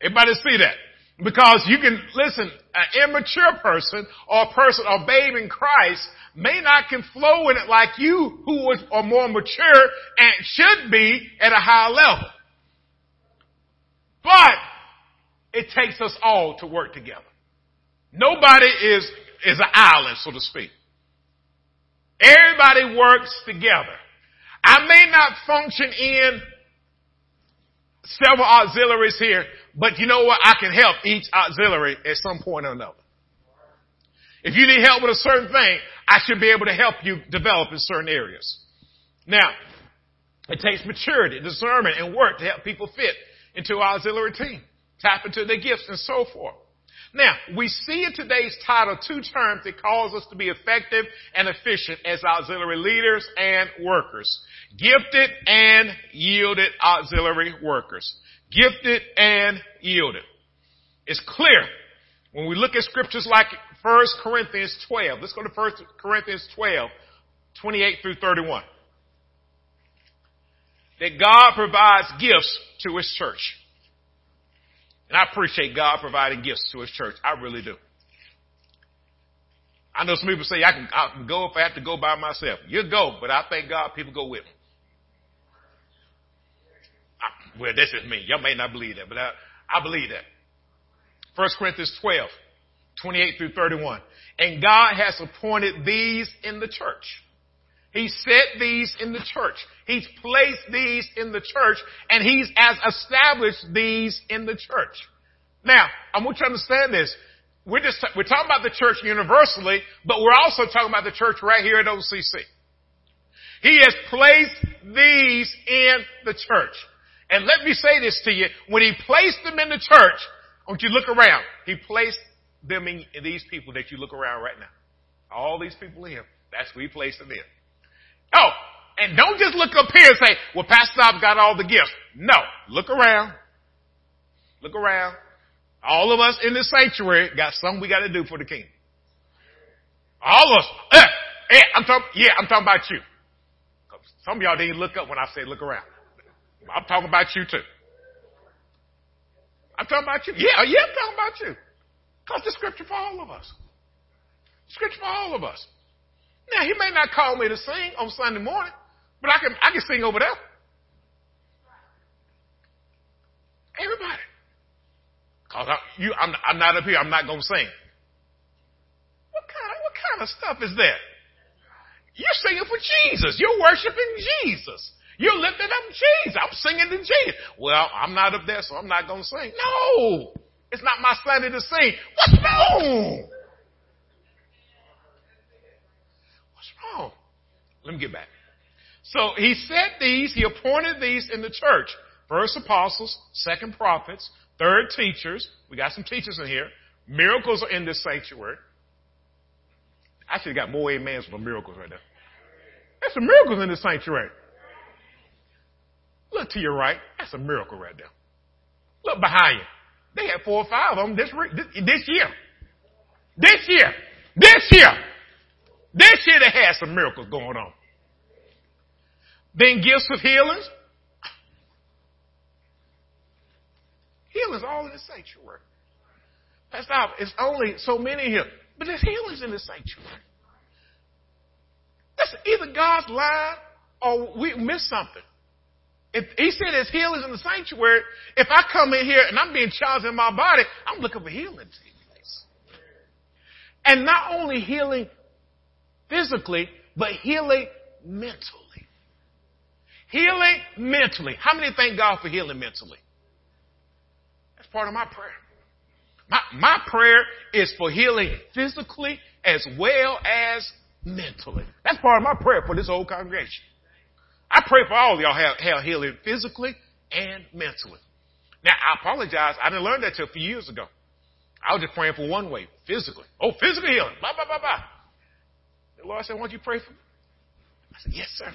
B: Everybody see that? Because you can, listen, an immature person or a person, or babe in Christ may not can flow in it like you who are more mature and should be at a high level. But it takes us all to work together. Nobody is, is an island, so to speak. Everybody works together. I may not function in several auxiliaries here, but you know what? I can help each auxiliary at some point or another. If you need help with a certain thing, I should be able to help you develop in certain areas. Now, it takes maturity, discernment, and work to help people fit into our auxiliary team, tap into their gifts and so forth. Now, we see in today's title two terms that cause us to be effective and efficient as auxiliary leaders and workers. Gifted and yielded auxiliary workers. Gifted and yielded. It's clear when we look at scriptures like 1 Corinthians 12. Let's go to 1 Corinthians 12, 28 through 31. That God provides gifts to His church. And I appreciate God providing gifts to His church. I really do. I know some people say I can, I can go if I have to go by myself. You go, but I thank God people go with me. Well, this is me. Y'all may not believe that, but I, I believe that. 1 Corinthians 12, 28 through 31. And God has appointed these in the church. He set these in the church. He's placed these in the church and he's as established these in the church. Now, I want you to understand this. We're just, we're talking about the church universally, but we're also talking about the church right here at OCC. He has placed these in the church. And let me say this to you. When he placed them in the church, want you look around. He placed them in, these people that you look around right now. All these people in. That's who he placed them in. Oh, and don't just look up here and say, well, Pastor I've got all the gifts. No. Look around. Look around. All of us in this sanctuary got something we got to do for the king. All of us. Eh, eh, I'm talking, yeah, I'm talking about you. Some of y'all didn't look up when I said look around. I'm talking about you too. I'm talking about you. Yeah, yeah, I'm talking about you. Because the scripture for all of us. Scripture for all of us. Now, he may not call me to sing on Sunday morning, but I can, I can sing over there. Everybody. Cause I, you, I'm, I'm not up here. I'm not to sing. What kind of, what kind of stuff is that? You're singing for Jesus. You're worshiping Jesus. You're lifting up Jesus. I'm singing to Jesus. Well, I'm not up there, so I'm not going to sing. No. It's not my Sunday to sing. What's wrong? What's wrong? Let me get back. So he set these, he appointed these in the church. First apostles, second prophets, third teachers. We got some teachers in here. Miracles are in this sanctuary. I should have got more amens for miracles right there. There's some miracles in this sanctuary. Look to your right. That's a miracle right there. Look behind you. They had four or five of them this, this year. This year. This year. This year they had some miracles going on. Then gifts of healings. Healings all in the sanctuary. That's Pastor, it's only so many here. But there's healings in the sanctuary. That's either God's lie or we missed something. If he said there's healings in the sanctuary, if I come in here and I'm being charged in my body, I'm looking for healing And not only healing physically, but healing mentally. Healing mentally. How many thank God for healing mentally? That's part of my prayer. My, my prayer is for healing physically as well as mentally. That's part of my prayer for this whole congregation. I pray for all y'all have, have healing physically and mentally. Now, I apologize. I didn't learn that till a few years ago. I was just praying for one way, physically. Oh, physical healing. Blah, blah, blah, blah. The Lord said, why don't you pray for me? I said, yes, sir.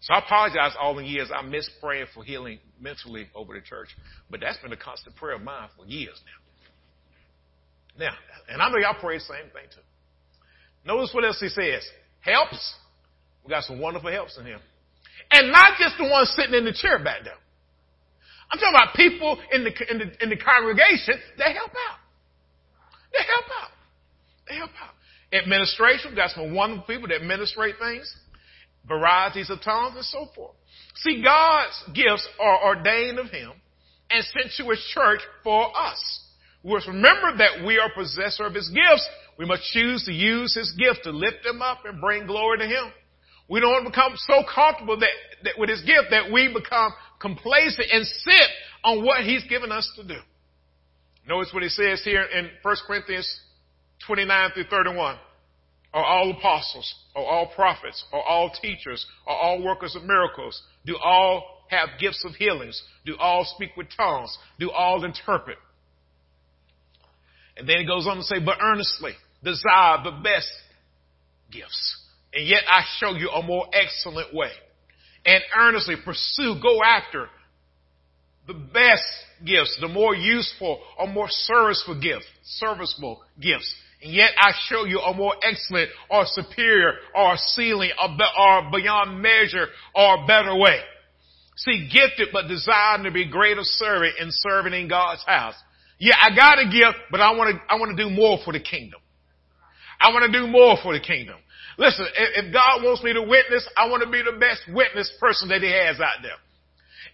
B: So I apologize all the years I missed praying for healing mentally over the church. But that's been a constant prayer of mine for years now. Now, and I know y'all pray the same thing too. Notice what else he says. Helps. We got some wonderful helps in here. And not just the ones sitting in the chair back there. I'm talking about people in the, in the, in the congregation that help out. They help out. They help out. Administration, we got some wonderful people that administrate things, varieties of tongues and so forth. See, God's gifts are ordained of Him and sent to His church for us. We must remember that we are possessor of His gifts we must choose to use His gift to lift Him up and bring glory to Him. We don't become so comfortable that, that with His gift that we become complacent and sit on what He's given us to do. Notice what He says here in 1 Corinthians 29 through 31. Are all apostles, are all prophets, are all teachers, are all workers of miracles? Do all have gifts of healings? Do all speak with tongues? Do all interpret? And then he goes on to say, but earnestly desire the best gifts. And yet I show you a more excellent way. And earnestly pursue, go after the best gifts, the more useful or more serviceable gifts, serviceable gifts. And yet I show you a more excellent or superior or ceiling or, be, or beyond measure or better way. See, gifted but desiring to be greater servant in serving in God's house. Yeah, I got a gift, but I want to, I want to do more for the kingdom. I want to do more for the kingdom. Listen, if God wants me to witness, I want to be the best witness person that he has out there.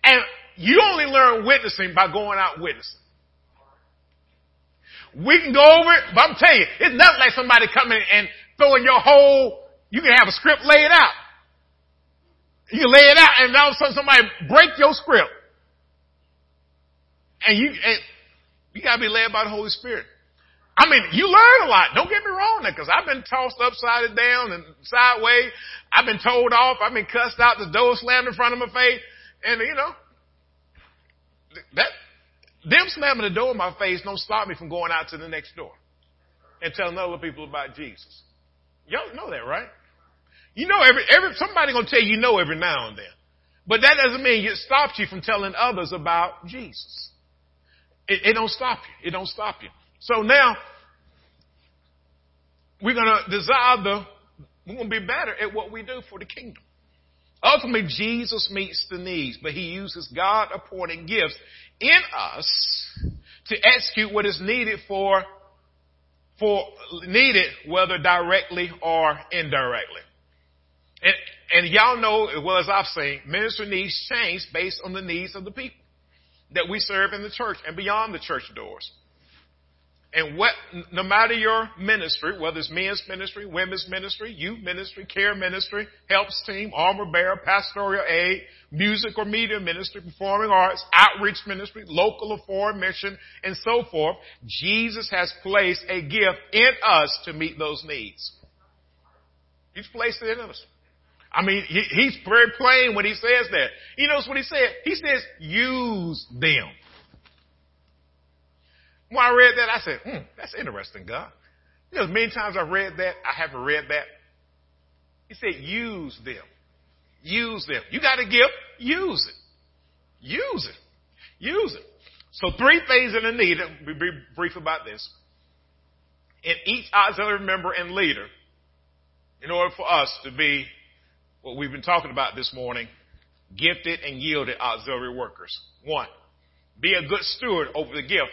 B: And you only learn witnessing by going out witnessing. We can go over it, but I'm telling you, it's not like somebody coming and throwing your whole, you can have a script laid out. You lay it out and all of a sudden somebody break your script. And you, and you gotta be led by the Holy Spirit. I mean, you learn a lot. Don't get me wrong because I've been tossed upside down and sideways. I've been told off. I've been cussed out. The door slammed in front of my face. And you know, that, them slamming the door in my face don't stop me from going out to the next door and telling other people about Jesus. Y'all know that, right? You know every, every, somebody gonna tell you, you know every now and then. But that doesn't mean it stops you from telling others about Jesus. It, it don't stop you. It don't stop you. So now, we're going to desire the, we're going to be better at what we do for the kingdom. Ultimately, Jesus meets the needs, but he uses God appointed gifts in us to execute what is needed for, for needed, whether directly or indirectly. And, and y'all know as well as I've seen, ministry needs change based on the needs of the people that we serve in the church and beyond the church doors. And what, no matter your ministry, whether it's men's ministry, women's ministry, youth ministry, care ministry, helps team, armor bearer, pastoral aid, music or media ministry, performing arts, outreach ministry, local or foreign mission, and so forth, Jesus has placed a gift in us to meet those needs. He's placed it in us. I mean, he, he's very plain when he says that. He knows what he said. He says, use them. When I read that, I said, hmm, that's interesting, God. You know, many times I've read that, I haven't read that. He said, use them. Use them. You got a gift, use it. Use it. Use it. So three things in the need. We'll be brief about this. In each auxiliary member and leader, in order for us to be what we've been talking about this morning, gifted and yielded auxiliary workers. One, be a good steward over the gift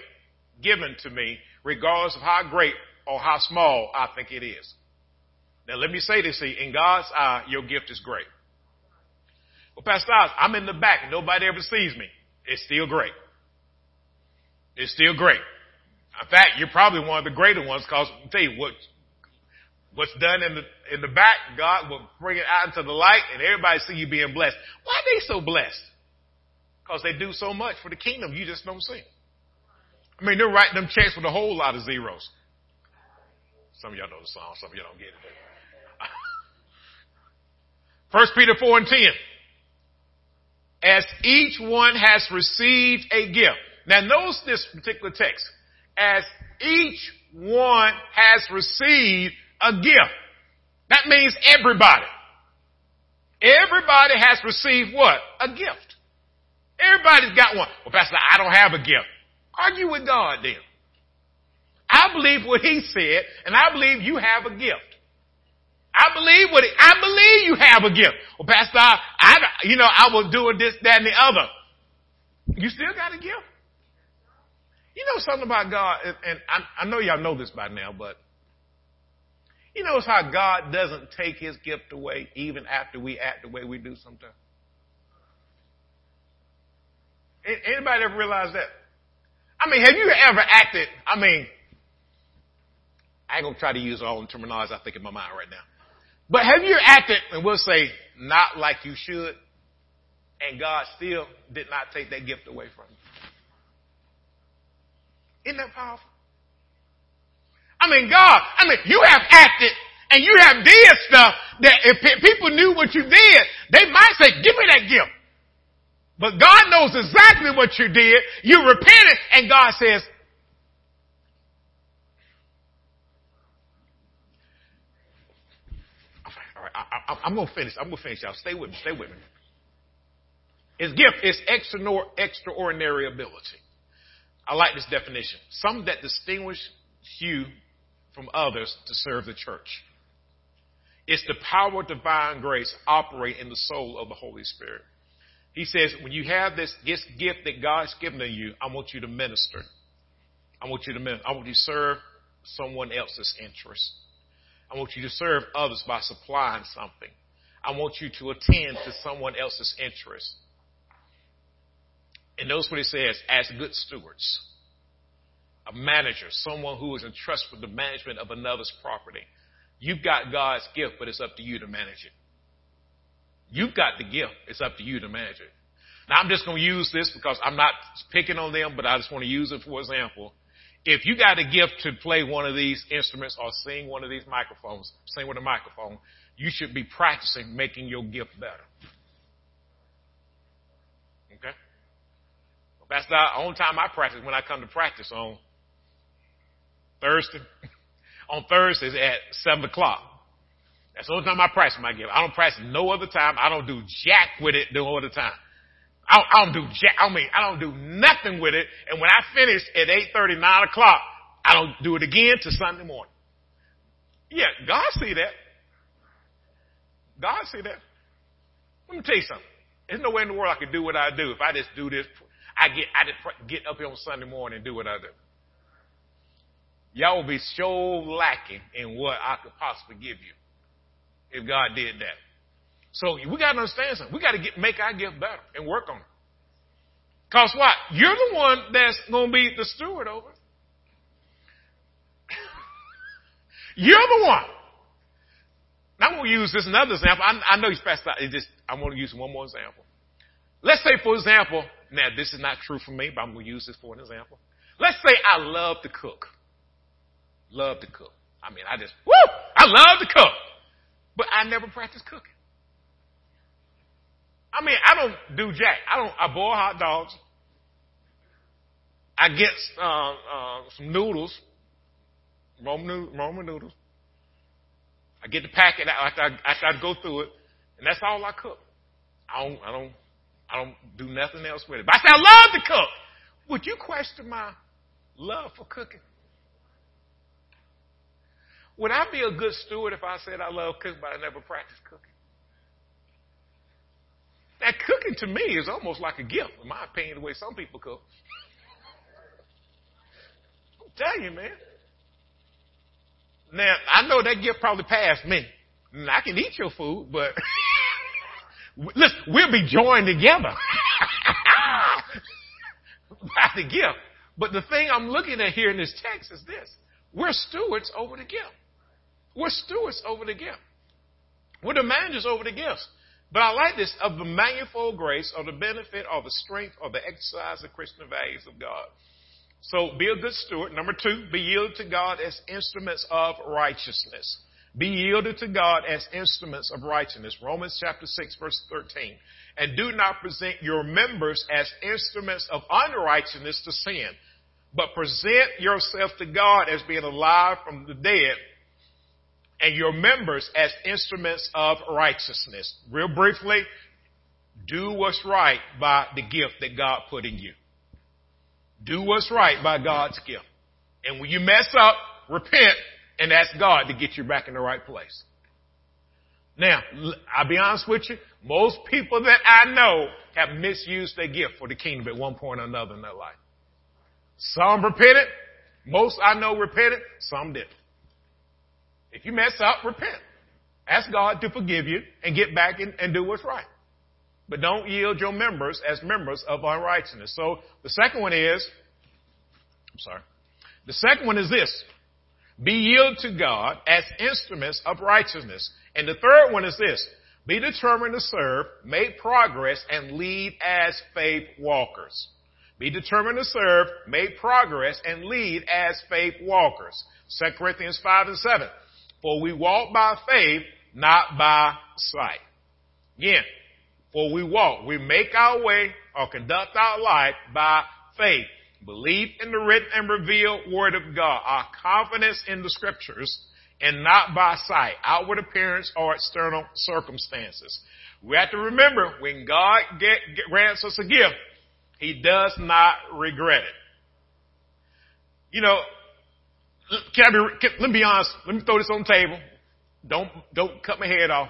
B: given to me, regardless of how great or how small I think it is. Now let me say this, see, in God's eye, your gift is great. Well, Pastor I'm in the back and nobody ever sees me. It's still great. It's still great. In fact, you're probably one of the greater ones because I'll tell you what, what's done in the, in the back, God will bring it out into the light and everybody see you being blessed. Why are they so blessed? Because they do so much for the kingdom you just don't see. I mean, they're writing them checks with a whole lot of zeros. Some of y'all know the song, some of y'all don't get it. *laughs* First Peter 4 and 10. As each one has received a gift. Now notice this particular text. As each one has received a gift. That means everybody. Everybody has received what? A gift. Everybody's got one. Well, Pastor, I don't have a gift. Argue with God then. I believe what he said, and I believe you have a gift. I believe what he, I believe you have a gift. Well, Pastor, I, I, you know, I was doing this, that, and the other. You still got a gift. You know something about God, and, and I, I know y'all know this by now, but you know how God doesn't take his gift away even after we act the way we do sometimes? Anybody ever realize that? I mean, have you ever acted, I mean, I ain't gonna try to use all the terminology I think in my mind right now. But have you acted, and we'll say, not like you should, and God still did not take that gift away from you? Isn't that powerful? I mean, God, I mean, you have acted and you have did stuff that if people knew what you did, they might say, give me that gift. But God knows exactly what you did. You repented and God says, all right, I, am going to finish. I'm going to finish, y'all. Stay with me. Stay with me. His gift is extraordinary ability. I like this definition. Some that distinguishes you from others to serve the church. It's the power of divine grace operate in the soul of the Holy Spirit. He says, when you have this, this gift that God's given to you, I want you to minister. I want you to minister. I want you to serve someone else's interest. I want you to serve others by supplying something. I want you to attend to someone else's interest. And notice what he says, as good stewards a manager, someone who is entrusted with the management of another's property. You've got God's gift, but it's up to you to manage it. You've got the gift. It's up to you to manage it. Now I'm just going to use this because I'm not picking on them, but I just want to use it for example. If you got a gift to play one of these instruments or sing one of these microphones, sing with a microphone, you should be practicing making your gift better. Okay? Well, that's the only time I practice when I come to practice on Thursday. *laughs* On Thursdays at 7 o'clock. That's the only time I practice my gift. I don't practice no other time. I don't do jack with it no other time. I don't, I don't do jack. I mean, I don't do nothing with it. And when I finish at 8.30, 9 o'clock, I don't do it again till Sunday morning. Yeah, God see that. God see that. Let me tell you something. There's no way in the world I could do what I do if I just do this. I get, I just get up here on Sunday morning and do what I do. Y'all will be so lacking in what I could possibly give you if God did that. So we got to understand something. We got to get, make our gift better and work on it. Cause what? You're the one that's going to be the steward over. *coughs* You're the one. Now I'm going to use this another example. I, I know he's passed out. It just, I'm going to use one more example. Let's say, for example, now this is not true for me, but I'm going to use this for an example. Let's say I love to cook. Love to cook. I mean, I just, woo! I love to cook. But I never practice cooking. I mean, I don't do jack. I don't, I boil hot dogs. I get, uh, uh, some noodles. Roman, Roman noodles. I get the packet out after I, after I go through it, and that's all I cook. I don't, I don't, I don't do nothing else with it. But I say I love to cook. Would you question my love for cooking? Would I be a good steward if I said I love cooking, but I never practiced cooking? That cooking to me is almost like a gift, in my opinion, the way some people cook. I'm telling you, man. Now, I know that gift probably passed me. I can eat your food, but *laughs* listen, we'll be joined together *laughs* by the gift. But the thing I'm looking at here in this text is this. We're stewards over the gift. We're stewards over the gift. We're the managers over the gifts. But I like this of the manifold grace or the benefit or the strength or the exercise of Christian values of God. So be a good steward. Number two, be yielded to God as instruments of righteousness. Be yielded to God as instruments of righteousness. Romans chapter 6 verse 13. And do not present your members as instruments of unrighteousness to sin, but present yourself to God as being alive from the dead and your members as instruments of righteousness. Real briefly, do what's right by the gift that God put in you. Do what's right by God's gift. And when you mess up, repent and ask God to get you back in the right place. Now, I'll be honest with you. Most people that I know have misused their gift for the kingdom at one point or another in their life. Some repented. Most I know repented. Some didn't. If you mess up, repent. Ask God to forgive you and get back and, and do what's right. But don't yield your members as members of unrighteousness. So the second one is, I'm sorry. The second one is this. Be yielded to God as instruments of righteousness. And the third one is this. Be determined to serve, make progress, and lead as faith walkers. Be determined to serve, make progress, and lead as faith walkers. 2 Corinthians 5 and 7. For we walk by faith, not by sight. Again, for we walk, we make our way or conduct our life by faith. Belief in the written and revealed word of God. Our confidence in the scriptures and not by sight, outward appearance or external circumstances. We have to remember when God get, get, grants us a gift, He does not regret it. You know, can I be, can, let me be honest. Let me throw this on the table. Don't, don't cut my head off.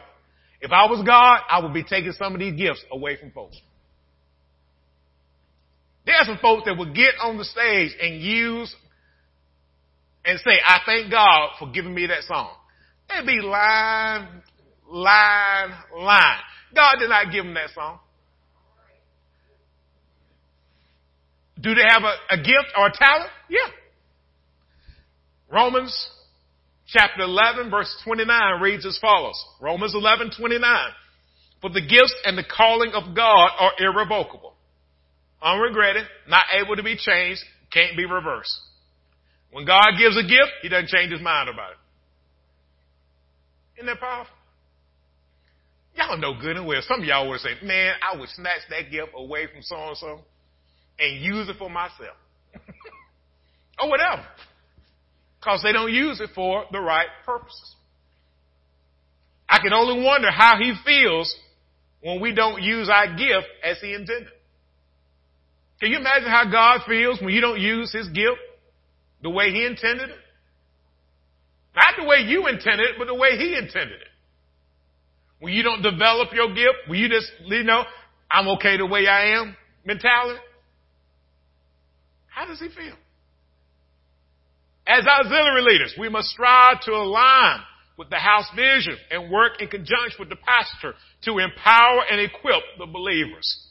B: If I was God, I would be taking some of these gifts away from folks. There are some folks that would get on the stage and use and say, I thank God for giving me that song. They'd be line, line, line. God did not give them that song. Do they have a, a gift or a talent? Yeah. Romans chapter 11 verse 29 reads as follows. Romans 11, 29. For the gifts and the calling of God are irrevocable, unregretted, not able to be changed, can't be reversed. When God gives a gift, He doesn't change His mind about it. Isn't that powerful? Y'all know good and well. Some of y'all would say, man, I would snatch that gift away from so and so and use it for myself. *laughs* or whatever. Because they don't use it for the right purposes. I can only wonder how he feels when we don't use our gift as he intended. Can you imagine how God feels when you don't use his gift the way he intended it? Not the way you intended it, but the way he intended it. When you don't develop your gift, when you just, you know, I'm okay the way I am mentality, how does he feel? As auxiliary leaders, we must strive to align with the house vision and work in conjunction with the pastor to empower and equip the believers.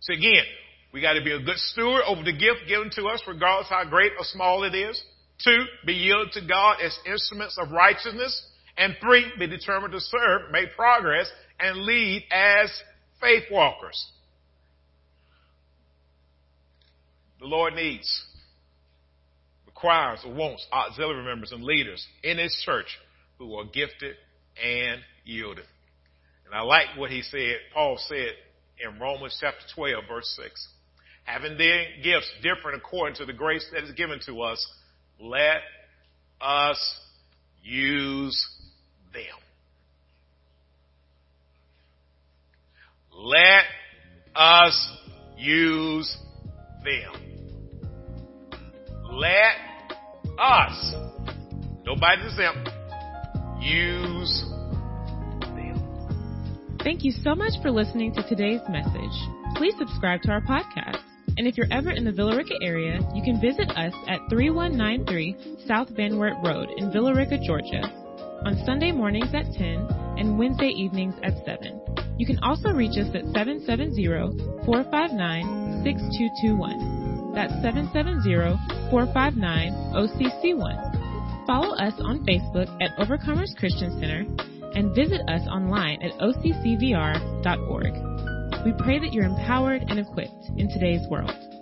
B: So again, we got to be a good steward over the gift given to us, regardless how great or small it is. Two, be yielded to God as instruments of righteousness. And three, be determined to serve, make progress, and lead as faith walkers. The Lord needs, requires, or wants auxiliary members and leaders in His church who are gifted and yielded. And I like what he said, Paul said in Romans chapter 12, verse 6. Having then gifts different according to the grace that is given to us, let us use them. Let us use them. Let us, nobody's exempt, use them.
A: Thank you so much for listening to today's message. Please subscribe to our podcast. And if you're ever in the Villa Rica area, you can visit us at 3193 South Van Wert Road in Villa Rica, Georgia, on Sunday mornings at 10 and Wednesday evenings at 7. You can also reach us at 770-459-6221. That's 770-459-OCC1. Follow us on Facebook at Overcomers Christian Center and visit us online at occvr.org. We pray that you're empowered and equipped in today's world.